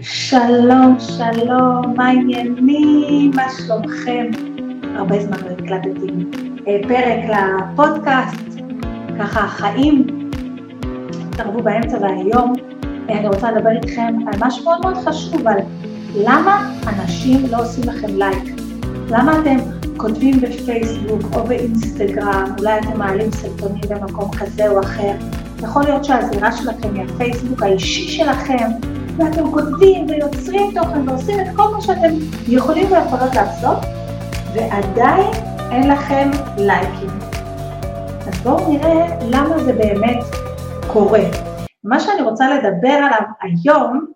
שלום, שלום, מה העניינים? מה שלומכם? הרבה זמן לא הקלטתי אה, פרק לפודקאסט, ככה החיים התערבו באמצע והיום אה, אני רוצה לדבר איתכם על משהו מאוד מאוד חשוב, על למה אנשים לא עושים לכם לייק? למה אתם כותבים בפייסבוק או באינסטגרם, אולי אתם מעלים סרטונים במקום כזה או אחר, יכול להיות שהזירה שלכם היא הפייסבוק האישי שלכם, ואתם כותבים ויוצרים תוכן ועושים את כל מה שאתם יכולים ויכולות לעשות, ועדיין אין לכם לייקים. אז בואו נראה למה זה באמת קורה. מה שאני רוצה לדבר עליו היום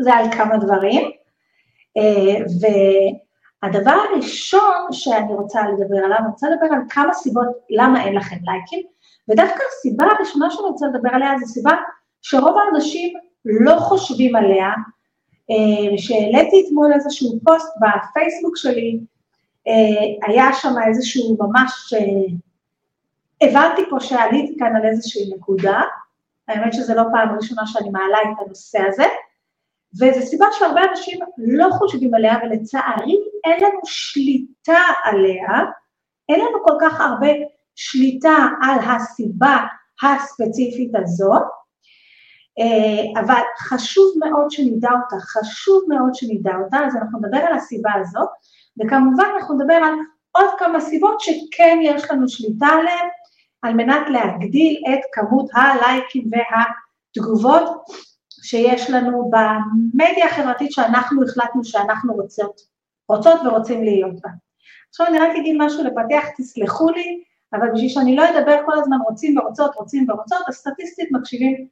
זה על כמה דברים, אה, והדבר הראשון שאני רוצה לדבר עליו, אני רוצה לדבר על כמה סיבות למה אין לכם לייקים, ודווקא הסיבה הראשונה שאני רוצה לדבר עליה זו סיבה שרוב האנשים לא חושבים עליה, אה, שהעליתי אתמול איזשהו פוסט בפייסבוק שלי, אה, היה שם איזשהו ממש, אה, הבנתי פה שעליתי כאן על איזושהי נקודה, האמת שזו לא פעם ראשונה שאני מעלה את הנושא הזה, וזו סיבה שהרבה אנשים לא חושבים עליה, ולצערי אין לנו שליטה עליה, אין לנו כל כך הרבה שליטה על הסיבה הספציפית הזאת, אבל חשוב מאוד שנדע אותה, חשוב מאוד שנדע אותה, אז אנחנו נדבר על הסיבה הזאת, וכמובן אנחנו נדבר על עוד כמה סיבות שכן יש לנו שליטה עליהן, על מנת להגדיל את כמות הלייקים והתגובות שיש לנו במדיה החברתית שאנחנו החלטנו שאנחנו רוצות, רוצות ורוצים להיות בה. עכשיו אני רק אגיד משהו לפתח, תסלחו לי, אבל בשביל שאני לא אדבר כל הזמן רוצים ורוצות, רוצים ורוצות, אז סטטיסטית מקשיבים אה,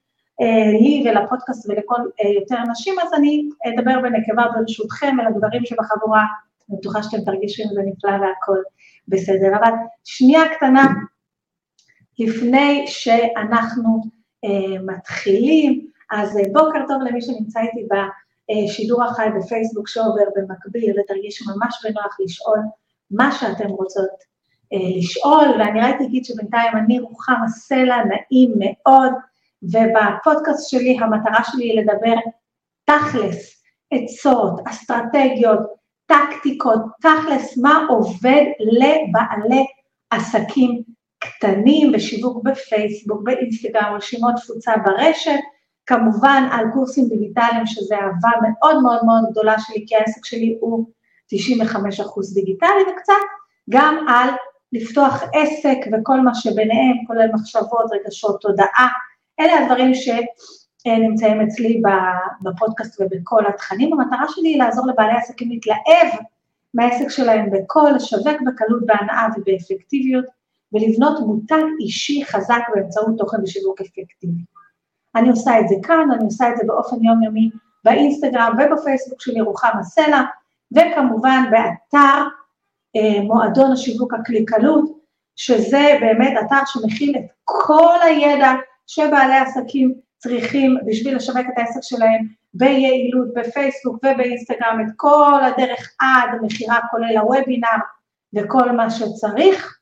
לי ולפודקאסט ולכל אה, יותר אנשים, אז אני אדבר בנקבה ברשותכם על הדברים שבחבורה, אני בטוחה שאתם תרגישו עם זה נפלא והכל בסדר. אבל שנייה קטנה לפני שאנחנו אה, מתחילים, אז בוקר טוב למי שנמצא איתי בשידור החי בפייסבוק שעובר במקביל, ותרגישו ממש בנוח לשאול מה שאתם רוצות לשאול, ואני רק אגיד שבינתיים אני רוחמה סלע, נעים מאוד, ובפודקאסט שלי המטרה שלי היא לדבר תכלס, עצות, אסטרטגיות, טקטיקות, תכלס מה עובד לבעלי עסקים קטנים בשיווק בפייסבוק, באינסטגרם, רשימות תפוצה ברשת, כמובן על קורסים דיגיטליים שזה אהבה מאוד מאוד מאוד גדולה שלי, כי העסק שלי הוא 95% דיגיטלי וקצת, גם על לפתוח עסק וכל מה שביניהם, כולל מחשבות, רגשות, תודעה, אלה הדברים שנמצאים אצלי בפודקאסט ובכל התכנים. המטרה שלי היא לעזור לבעלי עסקים להתלהב מהעסק שלהם בקול, לשווק בקלות, בהנאה ובאפקטיביות, ולבנות מותג אישי חזק באמצעות תוכן ושיווק אפקטיבי. אני עושה את זה כאן, אני עושה את זה באופן יומיומי באינסטגרם ובפייסבוק שלי, רוחמה סלע, וכמובן באתר אה, מועדון השיווק הקליקלות, שזה באמת אתר שמכיל את כל הידע שבעלי עסקים צריכים בשביל לשווק את העסק שלהם ביעילות בפייסבוק ובאינסטגרם, את כל הדרך עד המכירה כולל הוובינר וכל מה שצריך,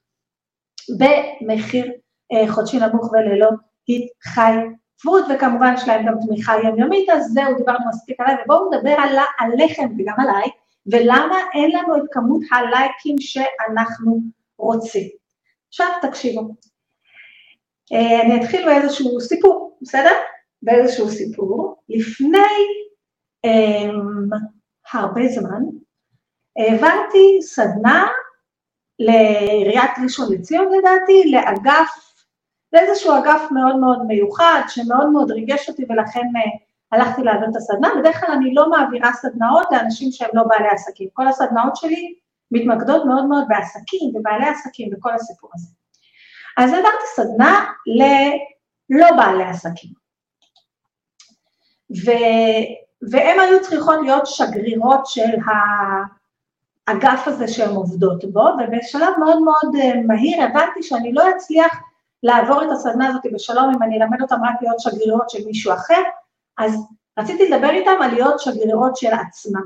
במחיר אה, חודשי נמוך וללא התחייבות, וכמובן יש להם גם תמיכה יומיומית, אז זהו, דיברנו מספיק עליי, ובואו נדבר על, עליכם וגם עליי, ולמה אין לנו את כמות הלייקים שאנחנו רוצים. עכשיו תקשיבו, אני אתחיל באיזשהו סיפור, בסדר? באיזשהו סיפור. לפני um, הרבה זמן העברתי סדנה לעיריית ראשון לציון לדעתי, לאגף, לאיזשהו אגף מאוד מאוד מיוחד, שמאוד מאוד ריגש אותי ולכן uh, הלכתי להעביר את הסדנה. בדרך כלל אני לא מעבירה סדנאות לאנשים שהם לא בעלי עסקים. כל הסדנאות שלי מתמקדות מאוד מאוד בעסקים, בבעלי עסקים, בכל הסיפור הזה. אז העברתי סדנה ללא בעלי עסקים. ו, והן היו צריכות להיות שגרירות של האגף הזה שהן עובדות בו, ובשלב מאוד מאוד אה, מהיר הבנתי שאני לא אצליח לעבור את הסדנה הזאת בשלום אם אני אלמד אותם רק להיות שגרירות של מישהו אחר, אז רציתי לדבר איתם על להיות שגרירות של עצמם.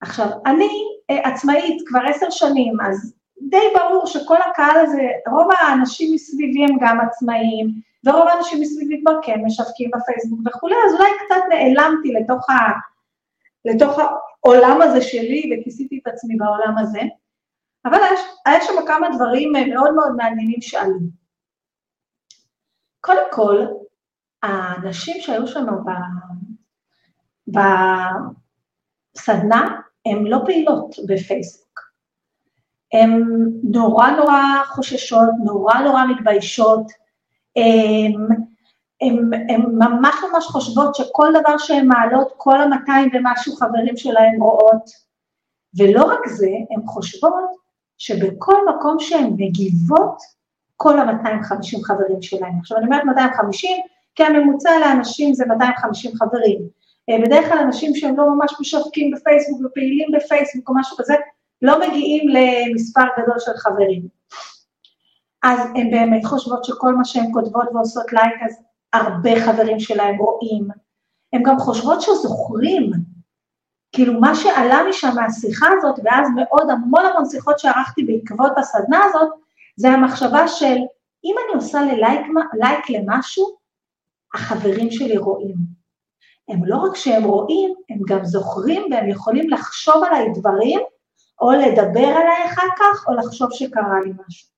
עכשיו, אני אה, עצמאית כבר עשר שנים, אז די ברור שכל הקהל הזה, רוב האנשים מסביבי הם גם עצמאים, ורוב האנשים מסביבי כבר כן משווקים בפייסבוק וכולי, אז אולי קצת נעלמתי לתוך, ה, לתוך העולם הזה שלי וכיסיתי את עצמי בעולם הזה, אבל היה, היה שם כמה דברים מאוד מאוד מעניינים שעלו. קודם כל, האנשים שהיו שם בסדנה, הן לא פעילות בפייסבוק. הן נורא נורא חוששות, נורא נורא מתביישות, הן ממש ממש חושבות שכל דבר שהן מעלות, כל המאתיים ומשהו חברים שלהן רואות. ולא רק זה, הן חושבות שבכל מקום שהן מגיבות, כל ה-250 חברים שלהן. עכשיו אני אומרת 250, כי הממוצע לאנשים זה 250 חברים. אה, בדרך כלל אנשים שהם לא ממש משווקים בפייסבוק ופעילים בפייסבוק או משהו כזה, לא מגיעים למספר גדול של חברים. אז הן באמת חושבות שכל מה שהן כותבות ועושות לייק, אז הרבה חברים שלהם רואים. הן גם חושבות שזוכרים, כאילו מה שעלה משם מהשיחה הזאת, ואז מאוד המון המון שיחות שערכתי בעקבות הסדנה הזאת, זה המחשבה של אם אני עושה ללייק לייק למשהו, החברים שלי רואים. הם לא רק שהם רואים, הם גם זוכרים והם יכולים לחשוב עליי דברים, או לדבר עליי אחר כך, או לחשוב שקרה לי משהו.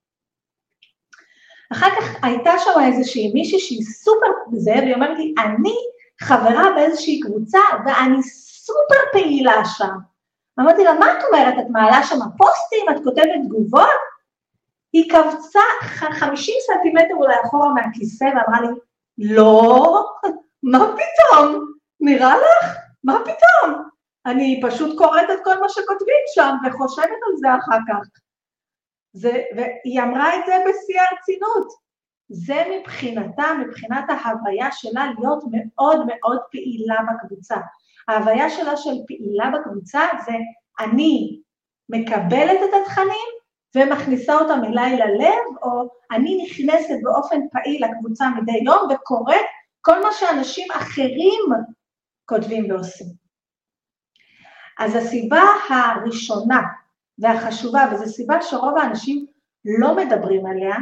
אחר כך הייתה שם איזושהי מישהי שהיא סופר זה, והיא אומרת לי, אני חברה באיזושהי קבוצה ואני סופר פעילה שם. אמרתי לה, מה את אומרת? את מעלה שם פוסטים? את כותבת תגובות? היא קבצה 50 סנטימטר אולי אחורה מהכיסא ואמרה לי, לא, מה פתאום? נראה לך? מה פתאום? אני פשוט קוראת את כל מה שכותבים שם וחושבת על זה אחר כך. זה, והיא אמרה את זה בשיא הרצינות. זה מבחינתה, מבחינת ההוויה שלה להיות מאוד מאוד פעילה בקבוצה. ההוויה שלה של פעילה בקבוצה זה אני מקבלת את התכנים ומכניסה אותם אליי ללב, או אני נכנסת באופן פעיל לקבוצה מדי יום וקוראת כל מה שאנשים אחרים כותבים ועושים. אז הסיבה הראשונה והחשובה, וזו סיבה שרוב האנשים לא מדברים עליה,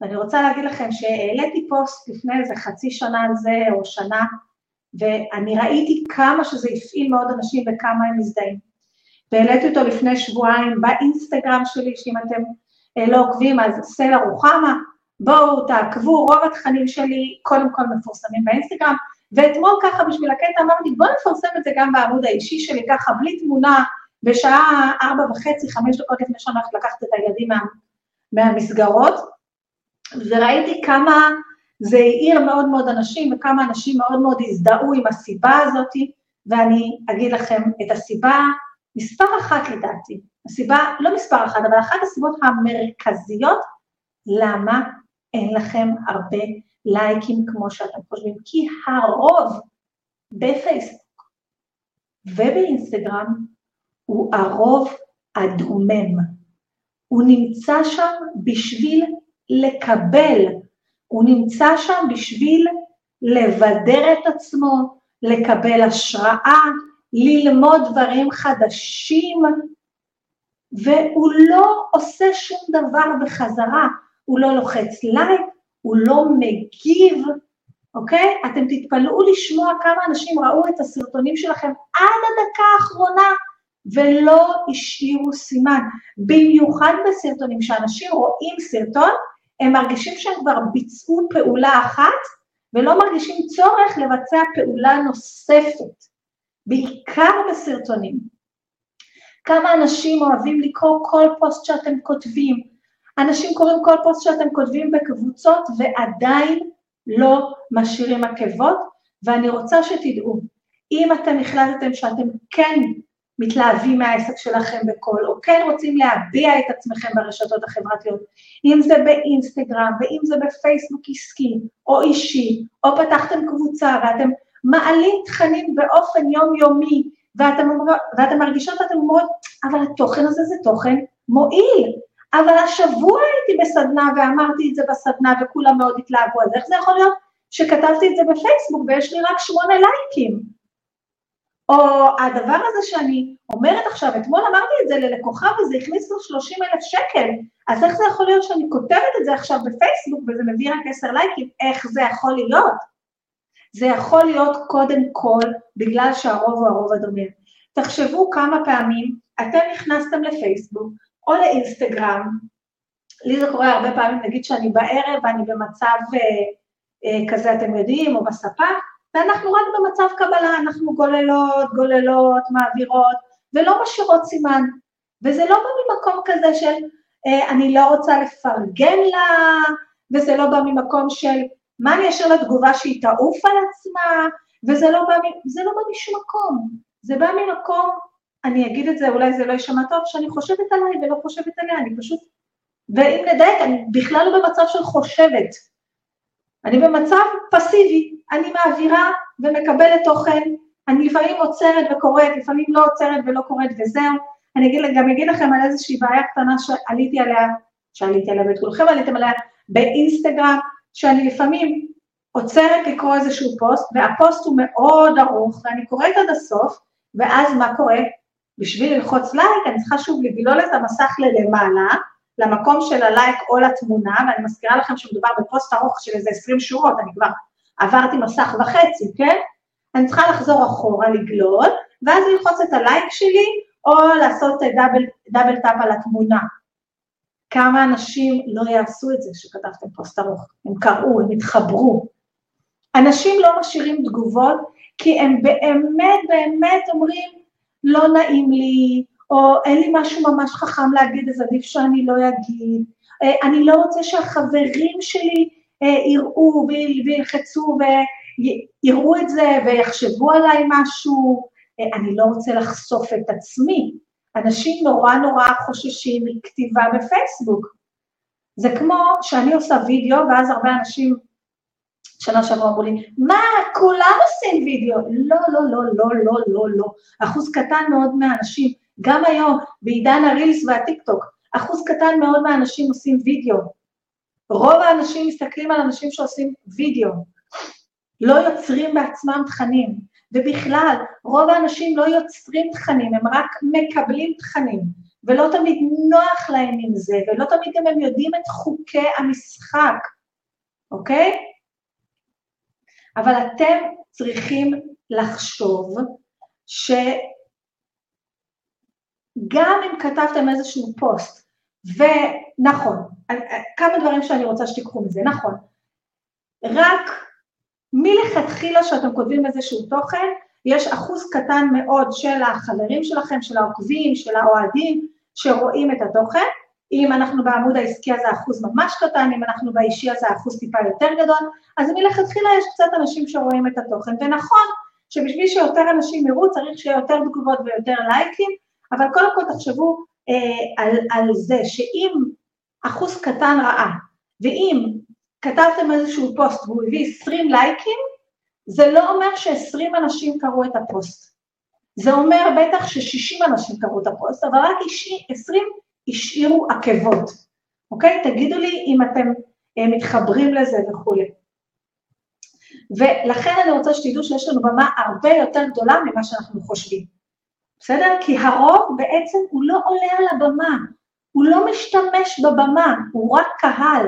ואני רוצה להגיד לכם שהעליתי פוסט לפני איזה חצי שנה על זה, או שנה, ואני ראיתי כמה שזה הפעיל מאוד אנשים וכמה הם מזדהים. והעליתי אותו לפני שבועיים באינסטגרם שלי, שאם אתם אה, לא עוקבים אז סלע רוחמה, בואו תעקבו, רוב התכנים שלי קודם כל מפורסמים באינסטגרם, ואתמול ככה בשביל הקטע אמרתי בואו נפרסם את זה גם בעמוד האישי שלי, ככה בלי תמונה, בשעה ארבע וחצי, חמש דקות לפני שאני הולכת לקחת את הילדים מה, מהמסגרות, וראיתי כמה זה העיר מאוד מאוד אנשים, וכמה אנשים מאוד מאוד הזדהו עם הסיבה הזאת, ואני אגיד לכם את הסיבה, מספר אחת לדעתי, הסיבה, לא מספר אחת, אבל אחת הסיבות המרכזיות, למה אין לכם הרבה לייקים כמו שאתם חושבים, כי הרוב בפייסבוק ובאינסטגרם הוא הרוב הדומם. הוא נמצא שם בשביל לקבל, הוא נמצא שם בשביל לבדר את עצמו, לקבל השראה, ללמוד דברים חדשים, והוא לא עושה שום דבר בחזרה, הוא לא לוחץ לייק, הוא לא מגיב, אוקיי? אתם תתפלאו לשמוע כמה אנשים ראו את הסרטונים שלכם עד הדקה האחרונה ולא השאירו סימן. במיוחד בסרטונים, כשאנשים רואים סרטון, הם מרגישים שהם כבר ביצעו פעולה אחת ולא מרגישים צורך לבצע פעולה נוספת, בעיקר בסרטונים. כמה אנשים אוהבים לקרוא כל פוסט שאתם כותבים, אנשים קוראים כל פוסט שאתם כותבים בקבוצות ועדיין לא משאירים עקבות, ואני רוצה שתדעו, אם אתם החלטתם שאתם כן מתלהבים מהעסק שלכם בקול, או כן רוצים להביע את עצמכם ברשתות החברתיות, אם זה באינסטגרם, ואם זה בפייסבוק עסקי, או אישי, או פתחתם קבוצה ואתם מעלים תכנים באופן יומיומי, ואתם, ואתם מרגישות ואתם אומרות, אבל התוכן הזה זה תוכן מועיל, אבל השבוע הייתי בסדנה ואמרתי את זה בסדנה וכולם מאוד התלהבו, אז איך זה יכול להיות שכתבתי את זה בפייסבוק ויש לי רק שמונה לייקים? או הדבר הזה שאני אומרת עכשיו, אתמול אמרתי את זה ללקוחה וזה הכניס לו 30 אלף שקל, אז איך זה יכול להיות שאני כותבת את זה עכשיו בפייסבוק וזה מביא רק 10 לייקים, איך זה יכול להיות? זה יכול להיות קודם כל בגלל שהרוב הוא הרוב הדומם. תחשבו כמה פעמים אתם נכנסתם לפייסבוק או לאינסטגרם, לי זה קורה הרבה פעמים, נגיד שאני בערב ואני במצב אה, אה, כזה, אתם יודעים, או בספה, ואנחנו רק במצב קבלה, אנחנו גוללות, גוללות, מעבירות, ולא משאירות סימן. וזה לא בא ממקום כזה של אה, אני לא רוצה לפרגן לה, וזה לא בא ממקום של מה אני אשאיר לתגובה שהיא תעוף על עצמה, וזה לא בא, לא בא משום מקום. זה בא ממקום, אני אגיד את זה, אולי זה לא יישמע טוב, שאני חושבת עליי ולא חושבת עליה, אני פשוט, ואם נדייק, אני בכלל לא במצב של חושבת. אני במצב פסיבי, אני מעבירה ומקבלת תוכן, אני לפעמים עוצרת וקוראת, לפעמים לא עוצרת ולא קוראת וזהו. אני אגיד, גם אגיד לכם על איזושהי בעיה קטנה שעליתי עליה, שעליתי עליה ואת כולכם עליתם עליה, באינסטגרם, שאני לפעמים עוצרת לקרוא איזשהו פוסט, והפוסט הוא מאוד ארוך, ואני קוראת עד הסוף, ואז מה קורה? בשביל ללחוץ לייק, אני צריכה שוב לגלול את המסך ללמעלה, למקום של הלייק או לתמונה, ואני מזכירה לכם שמדובר בפוסט ארוך של איזה 20 שורות, אני כבר עברתי מסך וחצי, כן? אני צריכה לחזור אחורה, לגלול, ואז ללחוץ את הלייק שלי, או לעשות double, double tap על התמונה. כמה אנשים לא יעשו את זה שכתבתם פוסט ארוך, הם קראו, הם התחברו. אנשים לא משאירים תגובות כי הם באמת באמת אומרים, לא נעים לי, או אין לי משהו ממש חכם להגיד, אז עדיף שאני לא אגיד, אה, אני לא רוצה שהחברים שלי אה, יראו וילחצו ויראו את זה ויחשבו עליי משהו, אה, אני לא רוצה לחשוף את עצמי. אנשים נורא נורא חוששים מכתיבה בפייסבוק. זה כמו שאני עושה וידאו, ואז הרבה אנשים שנה שעברה אמרו לי, מה, כולם עושים וידאו? לא, לא, לא, לא, לא, לא, לא. אחוז קטן מאוד מהאנשים גם היום, בעידן הרילס והטיקטוק, אחוז קטן מאוד מהאנשים עושים וידאו. רוב האנשים מסתכלים על אנשים שעושים וידאו, לא יוצרים בעצמם תכנים, ובכלל, רוב האנשים לא יוצרים תכנים, הם רק מקבלים תכנים, ולא תמיד נוח להם עם זה, ולא תמיד גם הם יודעים את חוקי המשחק, אוקיי? אבל אתם צריכים לחשוב ש... גם אם כתבתם איזשהו פוסט, ונכון, כמה דברים שאני רוצה שתיקחו מזה, נכון, רק מלכתחילה שאתם כותבים איזשהו תוכן, יש אחוז קטן מאוד של החברים שלכם, של העוקבים, של האוהדים, שרואים את התוכן. אם אנחנו בעמוד העסקי אז האחוז ממש קטן, אם אנחנו באישי אז האחוז טיפה יותר גדול, אז מלכתחילה יש קצת אנשים שרואים את התוכן. ונכון שבשביל שיותר אנשים יראו צריך שיהיה יותר תגובות ויותר לייקים, אבל קודם כל תחשבו אה, על, על זה שאם אחוז קטן ראה, ואם כתבתם איזשהו פוסט והוא הביא 20 לייקים, זה לא אומר ש-20 אנשים קראו את הפוסט. זה אומר בטח ש-60 אנשים קראו את הפוסט, אבל רק 20 השאירו עקבות, אוקיי? תגידו לי אם אתם אה, מתחברים לזה וכולי. ולכן אני רוצה שתדעו שיש לנו במה הרבה יותר גדולה ממה שאנחנו חושבים. בסדר? כי הרוב בעצם הוא לא עולה על הבמה, הוא לא משתמש בבמה, הוא רק קהל.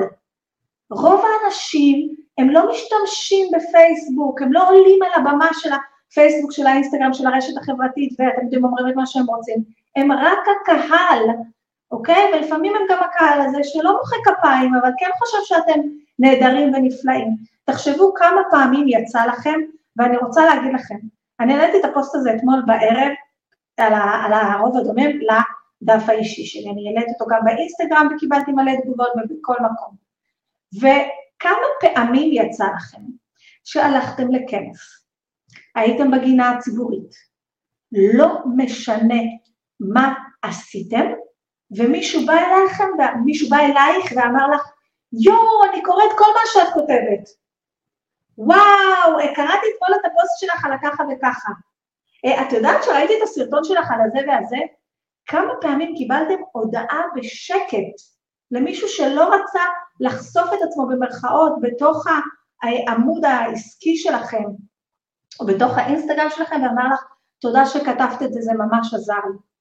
רוב האנשים הם לא משתמשים בפייסבוק, הם לא עולים על הבמה של הפייסבוק, של האינסטגרם, של הרשת החברתית, ואתם יודעים, אומרים את מה שהם רוצים. הם רק הקהל, אוקיי? ולפעמים הם גם הקהל הזה שלא מוחא כפיים, אבל כן חושב שאתם נהדרים ונפלאים. תחשבו כמה פעמים יצא לכם, ואני רוצה להגיד לכם, אני העליתי את הפוסט הזה אתמול בערב, על, על הרוב הדומם לדף האישי שלי. אני העליתי אותו גם באינסטגרם וקיבלתי מלא תגובות בכל מקום. וכמה פעמים יצא לכם שהלכתם לכנס, הייתם בגינה הציבורית, לא משנה מה עשיתם, ומישהו בא אליכם, מישהו בא אלייך ואמר לך, יואו, אני קוראת כל מה שאת כותבת. וואו, קראתי אתמול את הפוסט שלך על הככה וככה. אה, את יודעת שראיתי את הסרטון שלך על הזה והזה? כמה פעמים קיבלתם הודעה בשקט למישהו שלא רצה לחשוף את עצמו במרכאות בתוך העמוד העסקי שלכם, או בתוך האינסטגרם שלכם, ואמר לך, תודה שכתבת את זה, זה ממש עזר לי.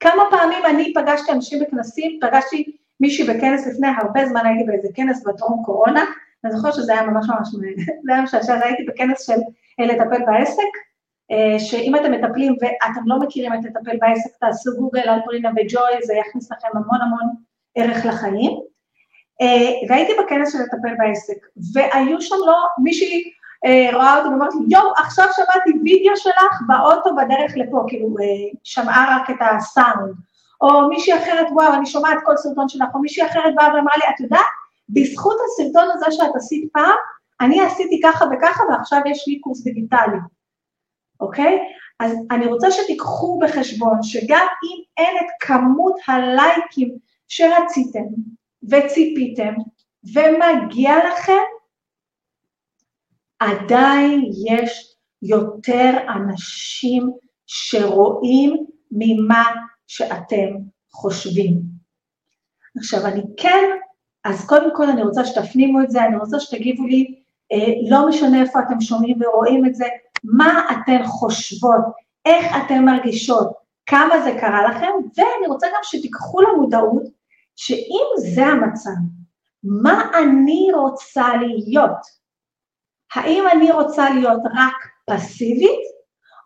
כמה פעמים אני פגשתי אנשים בכנסים, פגשתי מישהי בכנס לפני הרבה זמן, הייתי באיזה כנס בטרום קורונה, אני זוכרת שזה היה ממש ממש זה היה משעשע, הייתי בכנס של לטפל בעסק, אה, שאם אתם מטפלים ואתם לא מכירים את לטפל בעסק, תעשו גוגל על פרינה וג'וי, זה יכניס לכם המון המון ערך לחיים. אה, והייתי בכנס של לטפל בעסק, והיו שם לא, מישהי אה, רואה אותי ואומרת לי, יואו, עכשיו שמעתי וידאו שלך באוטו בדרך לפה, כאילו, שמעה רק את הסאונד. או מישהי אחרת, וואו, אני שומעת כל סרטון שלך, או מישהי אחרת באה ואמרה לי, את יודעת, בזכות הסרטון הזה שאת עשית פעם, אני עשיתי ככה וככה ועכשיו יש לי קורס דיגיטלי. אוקיי? אז אני רוצה שתיקחו בחשבון שגם אם אין את כמות הלייקים שרציתם וציפיתם ומגיע לכם, עדיין יש יותר אנשים שרואים ממה שאתם חושבים. עכשיו, אני כן, אז קודם כל אני רוצה שתפנימו את זה, אני רוצה שתגיבו לי, אה, לא משנה איפה אתם שומעים ורואים את זה, מה אתן חושבות, איך אתן מרגישות, כמה זה קרה לכם, ואני רוצה גם שתיקחו למודעות שאם זה המצב, מה אני רוצה להיות? האם אני רוצה להיות רק פסיבית,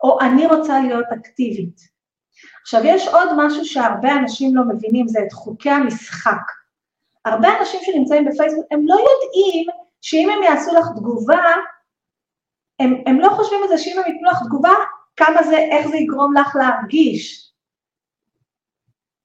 או אני רוצה להיות אקטיבית? עכשיו, יש עוד משהו שהרבה אנשים לא מבינים, זה את חוקי המשחק. הרבה אנשים שנמצאים בפייסבוק, הם לא יודעים שאם הם יעשו לך תגובה, הם, הם לא חושבים על זה שאם הם ייתנו לך תגובה, כמה זה, איך זה יגרום לך להרגיש.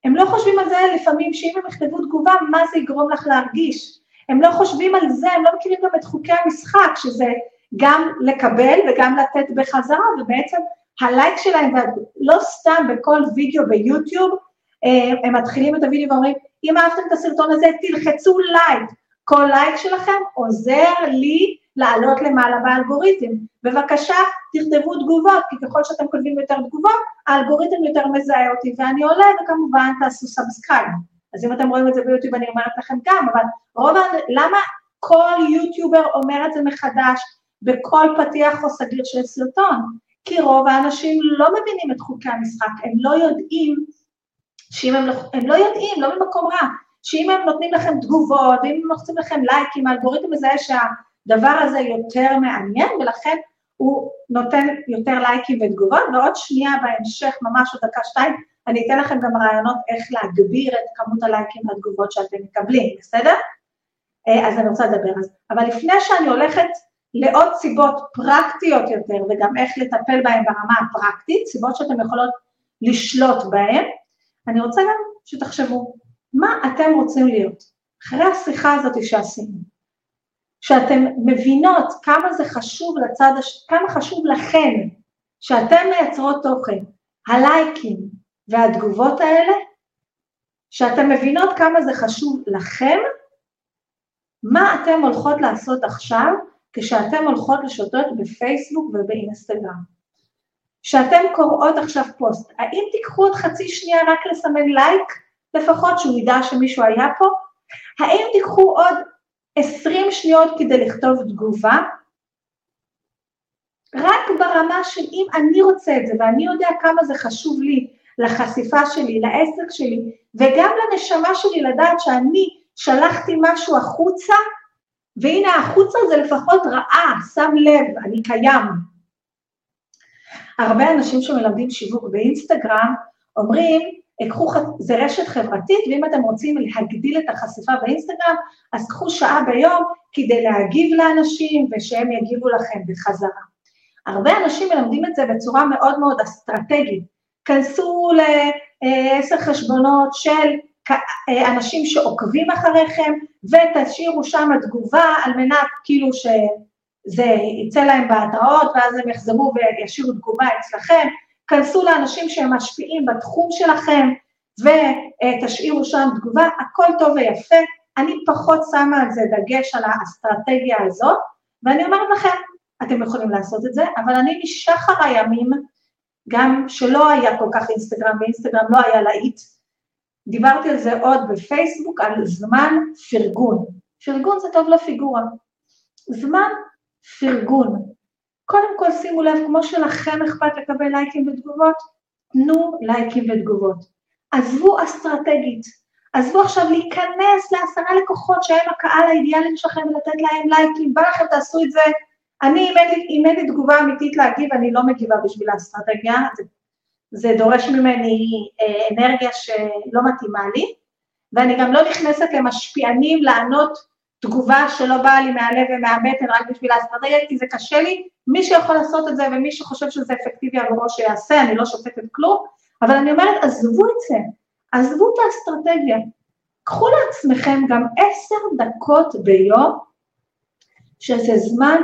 הם לא חושבים על זה לפעמים שאם הם יכתבו תגובה, מה זה יגרום לך להרגיש. הם לא חושבים על זה, הם לא מכירים גם את חוקי המשחק, שזה גם לקבל וגם לתת בחזרה, ובעצם הלייק שלהם, לא סתם בכל וידאו ביוטיוב, אה, הם מתחילים את הוידאו ואומרים, אם אהבתם את הסרטון הזה, תלחצו לייק. כל לייק שלכם עוזר לי לעלות למעלה באלגוריתם. בבקשה, תכתבו תגובות, כי ככל שאתם כותבים יותר תגובות, האלגוריתם יותר מזהה אותי ואני עולה, וכמובן תעשו subscribe. אז אם אתם רואים את זה ביוטיוב, אני אומרת לכם גם, אבל רוב, למה כל יוטיובר אומר את זה מחדש בכל פתיח או סגיר של סרטון? כי רוב האנשים לא מבינים את חוקי המשחק, הם לא יודעים שאם הם, לא, הם לא יודעים, לא ממקום רע, שאם הם נותנים לכם תגובות, ואם הם לוחצים לכם לייקים, האלגוריתם מזהה שהדבר הזה יותר מעניין, ולכן הוא נותן יותר לייקים ותגובות, ועוד שנייה בהמשך, ממש עוד דקה שתיים, אני אתן לכם גם רעיונות איך להגביר את כמות הלייקים והתגובות שאתם מקבלים, בסדר? אה, אז אני רוצה לדבר על זה. אבל לפני שאני הולכת לעוד סיבות פרקטיות יותר, וגם איך לטפל בהן ברמה הפרקטית, סיבות שאתם יכולות לשלוט בהן, אני רוצה גם שתחשבו, מה אתם רוצים להיות? אחרי השיחה הזאת שעשינו, שאתם מבינות כמה זה חשוב לצד, הש... כמה חשוב לכם, שאתם מייצרות תוכן, הלייקים והתגובות האלה, שאתם מבינות כמה זה חשוב לכם, מה אתם הולכות לעשות עכשיו כשאתם הולכות לשוטות בפייסבוק ובאינסטגרם? שאתם קוראות עכשיו פוסט, האם תיקחו עוד חצי שנייה רק לסמן לייק, לפחות שהוא ידע שמישהו היה פה? האם תיקחו עוד 20 שניות כדי לכתוב תגובה? רק ברמה של אם אני רוצה את זה ואני יודע כמה זה חשוב לי, לחשיפה שלי, לעסק שלי, וגם לנשמה שלי לדעת שאני שלחתי משהו החוצה, והנה החוצה זה לפחות ראה, שם לב, אני קיים. הרבה אנשים שמלמדים שיווק באינסטגרם אומרים, קחו, זה רשת חברתית, ואם אתם רוצים להגדיל את החשיפה באינסטגרם, אז קחו שעה ביום כדי להגיב לאנשים ושהם יגיבו לכם בחזרה. הרבה אנשים מלמדים את זה בצורה מאוד מאוד אסטרטגית. כנסו לעשר חשבונות של אנשים שעוקבים אחריכם ותשאירו שם תגובה על מנת כאילו ש... זה יצא להם בהתראות, ואז הם יחזרו וישאירו תגובה אצלכם. כנסו לאנשים שהם משפיעים בתחום שלכם, ותשאירו שם תגובה, הכל טוב ויפה. אני פחות שמה על זה דגש על האסטרטגיה הזאת, ואני אומרת לכם, אתם יכולים לעשות את זה, אבל אני משחר הימים, גם שלא היה כל כך אינסטגרם, ואינסטגרם לא היה להיט, דיברתי על זה עוד בפייסבוק, על זמן פרגון. פרגון זה טוב לפיגורה. זמן פרגון. קודם כל שימו לב, כמו שלכם אכפת לקבל לייקים ותגובות, תנו לייקים ותגובות. עזבו אסטרטגית, עזבו עכשיו להיכנס לעשרה לקוחות שהם הקהל האידיאלי שלכם ולתת להם לייקים, בא לכם תעשו את זה. אני, אם אין לי תגובה אמיתית להגיב, אני לא מגיבה בשביל האסטרטגיה, זה, זה דורש ממני אה, אנרגיה שלא מתאימה לי, ואני גם לא נכנסת למשפיענים לענות תגובה שלא באה לי מהלב ומהבטן רק בשביל האסטרטגיה, כי זה קשה לי, מי שיכול לעשות את זה ומי שחושב שזה אפקטיבי עבורו שיעשה, אני לא שופטת כלום, אבל אני אומרת, עזבו את זה, עזבו את האסטרטגיה, קחו לעצמכם גם עשר דקות ביום, שזה זמן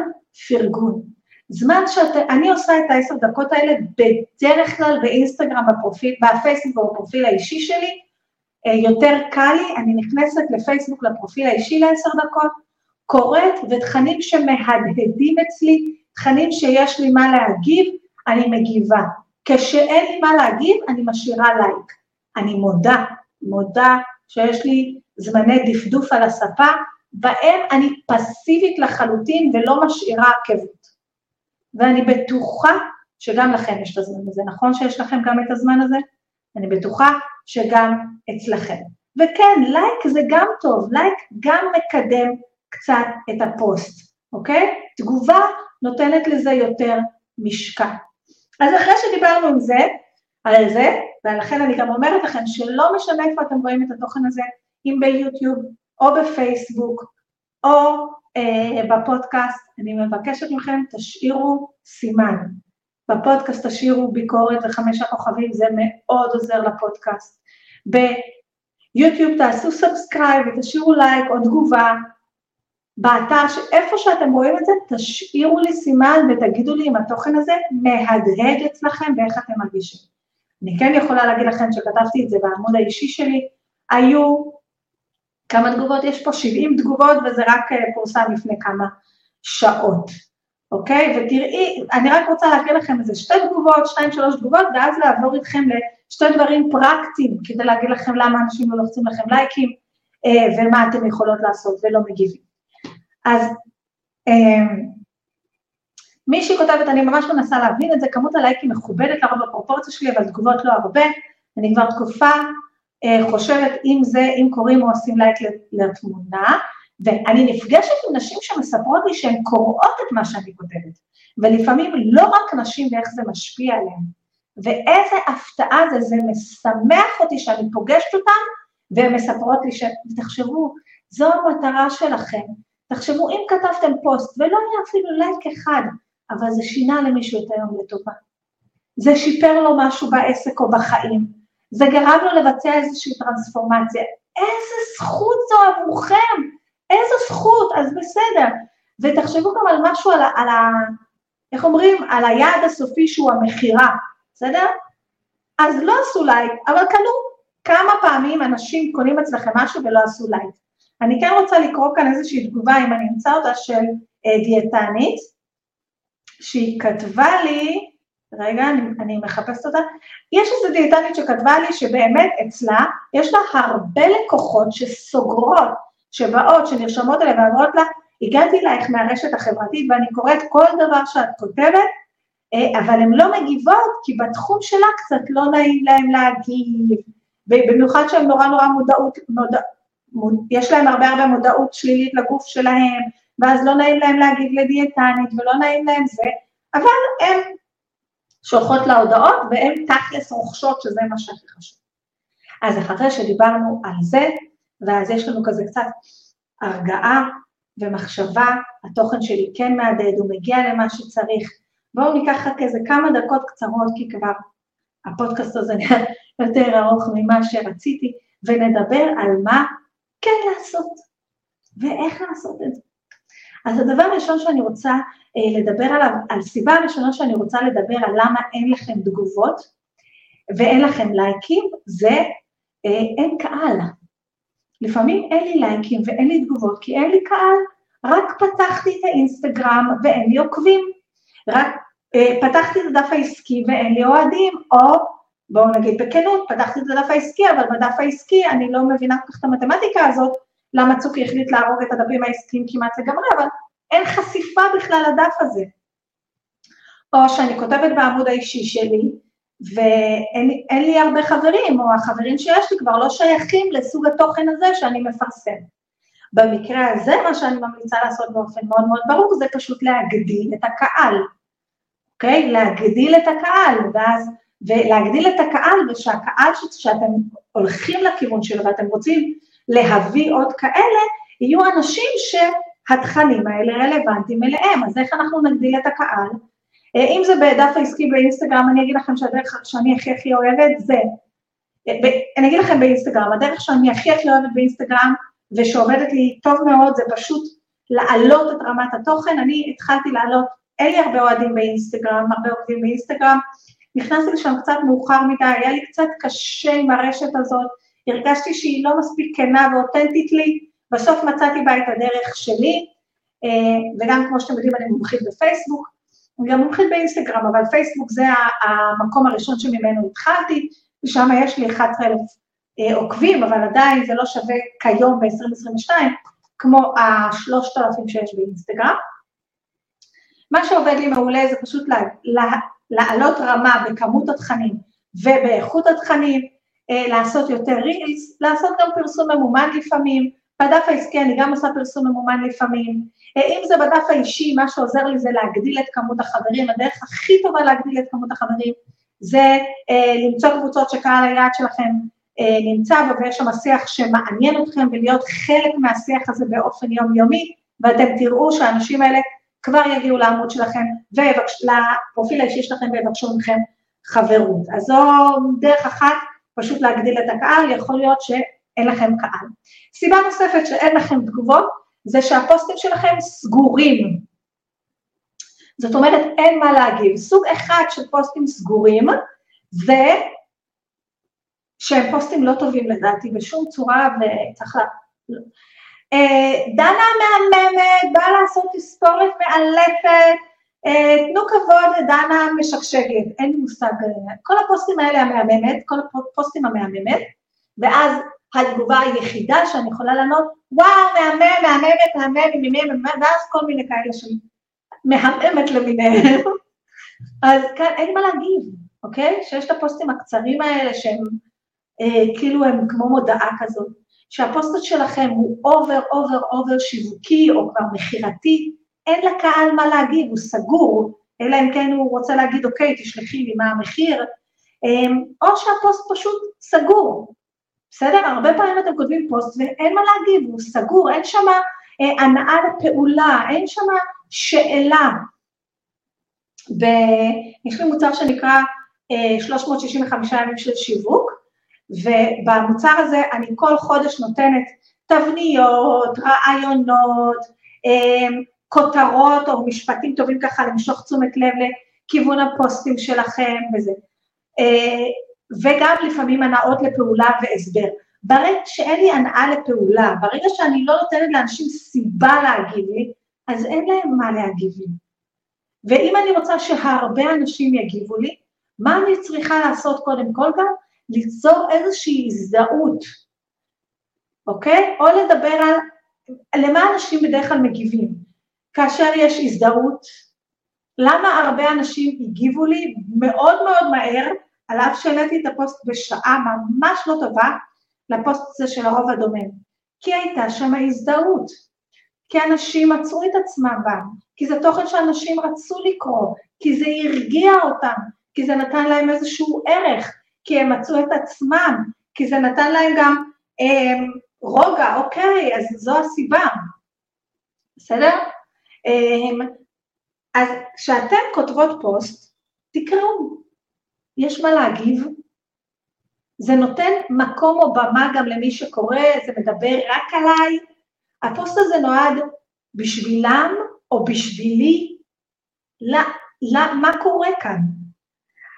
פרגון. זמן שאני עושה את העשר דקות האלה בדרך כלל באינסטגרם, בפרופיל, בפייסבוק בפרופיל האישי שלי, אה, יותר קל לי, אני נכנסת לפייסבוק לפרופיל האישי לעשר דקות, קוראת ותכנים שמהדהדים אצלי, תכנים שיש לי מה להגיב, אני מגיבה. כשאין לי מה להגיב, אני משאירה לייק. אני מודה, מודה שיש לי זמני דפדוף על הספה, בהם אני פסיבית לחלוטין ולא משאירה עקבות. ואני בטוחה שגם לכם יש את הזמן הזה. נכון שיש לכם גם את הזמן הזה? אני בטוחה שגם אצלכם. וכן, לייק זה גם טוב, לייק גם מקדם קצת את הפוסט, אוקיי? תגובה נותנת לזה יותר משקל. אז אחרי שדיברנו עם זה, על זה, ולכן אני גם אומרת לכם שלא משנה איפה אתם רואים את התוכן הזה, אם ביוטיוב או בפייסבוק או אה, בפודקאסט, אני מבקשת מכם, תשאירו סימן. בפודקאסט תשאירו ביקורת וחמישה כוכבים, זה מאוד עוזר לפודקאסט. ביוטיוב תעשו subscribe ותשאירו לייק או תגובה. באתר, איפה שאתם רואים את זה, תשאירו לי סימן ותגידו לי אם התוכן הזה מהדהד אצלכם ואיך אתם מרגישים. אני כן יכולה להגיד לכם שכתבתי את זה בעמוד האישי שלי, היו כמה תגובות, יש פה 70 תגובות וזה רק אה, פורסם לפני כמה שעות. אוקיי? ותראי, אני רק רוצה להקריא לכם איזה שתי תגובות, שתיים, שלוש תגובות, ואז לעבור איתכם לשתי דברים פרקטיים, כדי להגיד לכם למה אנשים לא לוחצים לכם לייקים, אה, ומה אתם יכולות לעשות ולא מגיבים. אז אה, מישהי כותבת, אני ממש מנסה להבין את זה, כמות הלייקים מכובדת לרוב בפרופורציה שלי, אבל תגובות לא הרבה, אני כבר תקופה חושבת אם זה, אם קוראים או עושים לייק לתמונה, ואני נפגשת עם נשים שמספרות לי שהן קוראות את מה שאני כותבת, ולפעמים לא רק נשים ואיך זה משפיע עליהן, ואיזה הפתעה זה, זה משמח אותי שאני פוגשת אותן, והן מספרות לי ש... תחשבו, זו המטרה שלכם, תחשבו, אם כתבתם פוסט, ולא היה אפילו לייק אחד, אבל זה שינה למישהו את היום לטובה. זה שיפר לו משהו בעסק או בחיים, זה גרם לו לבצע איזושהי טרנספורמציה. איזה זכות זו עבורכם איזו זכות, אז בסדר. ותחשבו גם על משהו, על, על ה... איך אומרים? על היעד הסופי שהוא המכירה, בסדר? אז לא עשו לייק, אבל קנו. כמה פעמים אנשים קונים אצלכם משהו ולא עשו לייק. אני כן רוצה לקרוא כאן איזושהי תגובה, אם אני אמצא אותה, של אה, דיאטנית, שהיא כתבה לי, רגע, אני, אני מחפשת אותה, יש איזו דיאטנית שכתבה לי שבאמת אצלה, יש לה הרבה לקוחות שסוגרות שבאות, שנרשמות אליה ואומרות לה, הגעתי אלייך מהרשת החברתית ואני קוראת כל דבר שאת כותבת, אה, אבל הן לא מגיבות כי בתחום שלה קצת לא נעים להן להגיב, במיוחד שהן נורא נורא מודעות, מודע, מוד, יש להן הרבה הרבה מודעות שלילית לגוף שלהן, ואז לא נעים להן להגיב לדיאטנית ולא נעים להן זה, אבל הן שולחות לה הודעות והן תכלס רוכשות שזה מה שהכי חשוב. אז אחרי שדיברנו על זה, ואז יש לנו כזה קצת הרגעה ומחשבה, התוכן שלי כן מהדהד, הוא מגיע למה שצריך. בואו ניקח רק איזה כמה דקות קצרות, כי כבר הפודקאסט הזה נהיה יותר ארוך ממה שרציתי, ונדבר על מה כן לעשות, ואיך לעשות את זה. אז הדבר הראשון שאני רוצה אה, לדבר עליו, על סיבה הראשונה שאני רוצה לדבר על למה אין לכם תגובות ואין לכם לייקים, זה אה, אין קהל. לפעמים אין לי לייקים ואין לי תגובות כי אין לי קהל, רק פתחתי את האינסטגרם ואין לי עוקבים, רק אה, פתחתי את הדף העסקי ואין לי אוהדים, או בואו נגיד בכנות, פתחתי את הדף העסקי, אבל בדף העסקי אני לא מבינה כל כך את המתמטיקה הזאת, למה צוקי החליט להרוג את הדפים העסקיים כמעט לגמרי, אבל אין חשיפה בכלל לדף הזה. או שאני כותבת בעמוד האישי שלי, ואין לי הרבה חברים, או החברים שיש לי כבר לא שייכים לסוג התוכן הזה שאני מפרסם. במקרה הזה, מה שאני ממליצה לעשות באופן מאוד מאוד ברור, זה פשוט להגדיל את הקהל, אוקיי? להגדיל את הקהל, ואז, ולהגדיל את הקהל, ושהקהל ש, שאתם הולכים לכיוון שלו ואתם רוצים להביא עוד כאלה, יהיו אנשים שהתכנים האלה רלוונטיים אליהם. אז איך אנחנו נגדיל את הקהל? אה, אם זה בדף העסקי באינסטגרם, אני אגיד לכם שהדרך שאני הכי הכי אוהבת זה, אה, אני אגיד לכם באינסטגרם, הדרך שאני הכי הכי אוהבת באינסטגרם ושעובדת לי טוב מאוד זה פשוט להעלות את רמת התוכן. אני התחלתי להעלות, אין לי הרבה אוהדים באינסטגרם, הרבה עובדים באינסטגרם, נכנסתי לשם קצת מאוחר מדי, היה לי קצת קשה עם הרשת הזאת, הרגשתי שהיא לא מספיק כנה ואותנטית לי, בסוף מצאתי בה את הדרך שלי, אה, וגם כמו שאתם יודעים אני מומחית בפייסבוק, אני גם מומחית באינסטגרם, אבל פייסבוק זה המקום הראשון שממנו התחלתי, ושם יש לי 11,000 אה, עוקבים, אבל עדיין זה לא שווה כיום ב-2022, כמו ה-3,000 שיש באינסטגרם. מה שעובד לי מעולה זה פשוט לעלות רמה בכמות התכנים ובאיכות התכנים, לעשות יותר רילס, לעשות גם פרסום ממומן לפעמים, בדף העסקי אני גם עושה פרסום ממומן לפעמים, אה, אם זה בדף האישי, מה שעוזר לי זה להגדיל את כמות החברים, הדרך הכי טובה להגדיל את כמות החברים זה אה, למצוא קבוצות שקהל היעד שלכם אה, נמצא בו ויש שם שיח שמעניין אתכם ולהיות חלק מהשיח הזה באופן יומיומי, ואתם תראו שהאנשים האלה כבר יגיעו לעמוד שלכם ולפרופיל האישי שלכם ויבקשו מכם חברות. אז זו דרך אחת, פשוט להגדיל את הקהל, יכול להיות שאין לכם קהל. סיבה נוספת שאין לכם תגובות, זה שהפוסטים שלכם סגורים. זאת אומרת, אין מה להגיב. סוג אחד של פוסטים סגורים זה שהם פוסטים לא טובים לדעתי בשום צורה וצריך לה... אה, דנה מהממת, באה לעשות תספורת מאלפת, תנו כבוד לדנה משקשקת, אין לי מושג, אה, כל הפוסטים האלה המהממת, כל הפוסטים המהממת, ואז התגובה היחידה שאני יכולה לענות, וואו, מהמם, מהממת, מהמם, מהמם, ואז כל מיני כאלה של מהממת למיניהם. אז כאן אין מה להגיב, אוקיי? שיש את הפוסטים הקצרים האלה שהם אה, כאילו הם כמו מודעה כזאת, שהפוסט שלכם הוא over, over, over שיווקי או כבר מכירתי, אין לקהל מה להגיד, הוא סגור, אלא אם כן הוא רוצה להגיד, אוקיי, תשלחי לי מה המחיר, אה, או שהפוסט פשוט סגור, בסדר? הרבה פעמים אתם כותבים פוסט ואין מה להגיד, הוא סגור, אין שם אה, הנעה לפעולה, אין שם שאלה. ויש לי מוצר שנקרא אה, 365 ימים של שיווק, ובמוצר הזה אני כל חודש נותנת תבניות, רעיונות, אמ, כותרות או משפטים טובים ככה למשוך תשומת לב לכיוון הפוסטים שלכם וזה. אה, וגם לפעמים הנאות לפעולה והסבר. ברגע שאין לי הנאה לפעולה, ברגע שאני לא נותנת לאנשים סיבה להגיב לי, אז אין להם מה להגיב לי. ואם אני רוצה שהרבה אנשים יגיבו לי, מה אני צריכה לעשות קודם כל גם? ליצור איזושהי הזדהות, אוקיי? או לדבר על למה אנשים בדרך כלל מגיבים. כאשר יש הזדהות, למה הרבה אנשים הגיבו לי מאוד מאוד מהר, על אף שהעליתי את הפוסט בשעה ממש לא טובה, לפוסט הזה של הרוב הדומם. כי הייתה שם הזדהות, כי אנשים מצאו את עצמם בה, כי זה תוכן שאנשים רצו לקרוא, כי זה הרגיע אותם, כי זה נתן להם איזשהו ערך, כי הם מצאו את עצמם, כי זה נתן להם גם אה, רוגע, אוקיי, אז זו הסיבה, בסדר? אה, אז כשאתם כותבות פוסט, תקראו, יש מה להגיב, זה נותן מקום או במה גם למי שקורא, זה מדבר רק עליי. הפוסט הזה נועד בשבילם או בשבילי, لا, لا, מה קורה כאן?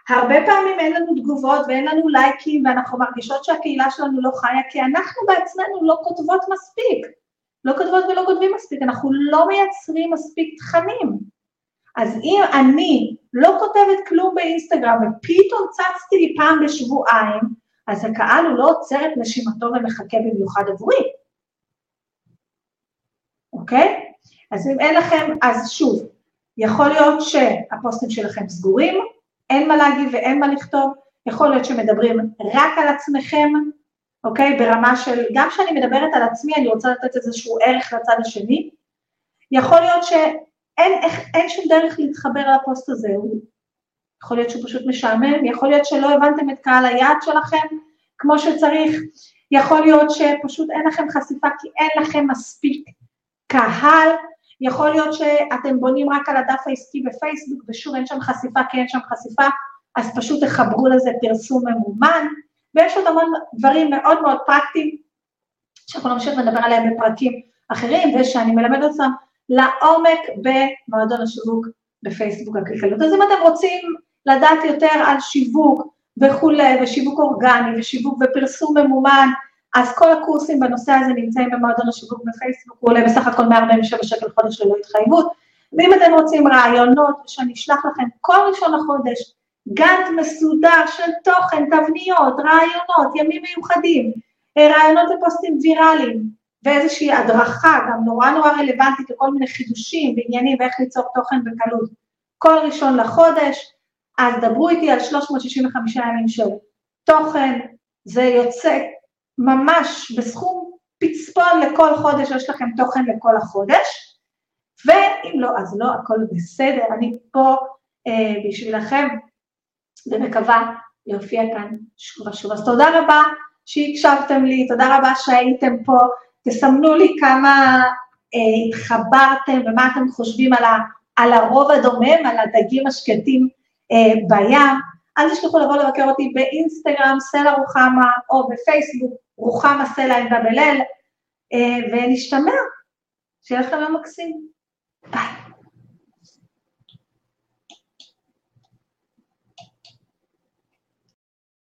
הרבה פעמים אין לנו תגובות ואין לנו לייקים ואנחנו מרגישות שהקהילה שלנו לא חיה כי אנחנו בעצמנו לא כותבות מספיק, לא כותבות ולא כותבים מספיק, אנחנו לא מייצרים מספיק תכנים. אז אם אני לא כותבת כלום באינסטגרם ופתאום צצתי לי פעם בשבועיים, אז הקהל הוא לא עוצר את נשימתו ומחכה במיוחד עבורי, אוקיי? אז אם אין לכם, אז שוב, יכול להיות שהפוסטים שלכם סגורים, אין מה להגיד ואין מה לכתוב, יכול להיות שמדברים רק על עצמכם, אוקיי? ברמה של, גם כשאני מדברת על עצמי, אני רוצה לתת איזשהו ערך לצד השני. יכול להיות שאין איך, אין שום דרך להתחבר לפוסט הזה, יכול להיות שהוא פשוט משעמם, יכול להיות שלא הבנתם את קהל היעד שלכם כמו שצריך, יכול להיות שפשוט אין לכם חשיפה כי אין לכם מספיק קהל, יכול להיות שאתם בונים רק על הדף העסקי בפייסבוק ושוב אין שם חשיפה כי אין שם חשיפה, אז פשוט תחברו לזה פרסום ממומן, ויש עוד המון דברים מאוד מאוד פרקטיים, שאנחנו נמשיך לדבר עליהם בפרקים אחרים, ושאני מלמד אותם לעומק במועדון השיווק בפייסבוק הכלכלות. אז אם אתם רוצים לדעת יותר על שיווק וכולי, ושיווק אורגני, ושיווק ופרסום ממומן, אז כל הקורסים בנושא הזה נמצאים במועדון השיווק בפייסבוק, הוא עולה בסך הכל 147 שקל חודש ללא התחייבות, ואם אתם רוצים רעיונות, שאני אשלח לכם כל ראשון לחודש, גאנט מסודר של תוכן, תבניות, רעיונות, ימים מיוחדים, אה, רעיונות לפוסטים ויראליים, ואיזושהי הדרכה, גם נורא נורא רלוונטית לכל מיני חידושים ועניינים ואיך ליצור תוכן בקלות. כל ראשון לחודש, אז דברו איתי על 365 ימים של תוכן, זה יוצא ממש בסכום פצפון לכל חודש, יש לכם תוכן לכל החודש, ואם לא, אז לא, הכל בסדר, אני פה אה, בשבילכם, ומקווה להופיע כאן שוב ושוב. אז תודה רבה שהקשבתם לי, תודה רבה שהייתם פה, תסמנו לי כמה אה, התחברתם ומה אתם חושבים על, ה, על הרוב הדומם, על הדגים השקטים אה, בים. אל תשכחו לבוא לבקר אותי באינסטגרם, סלע רוחמה, או בפייסבוק, רוחמה סלע עם דאבל אל, אה, ונשתמע. שיהיה לכם יום מקסים. ביי.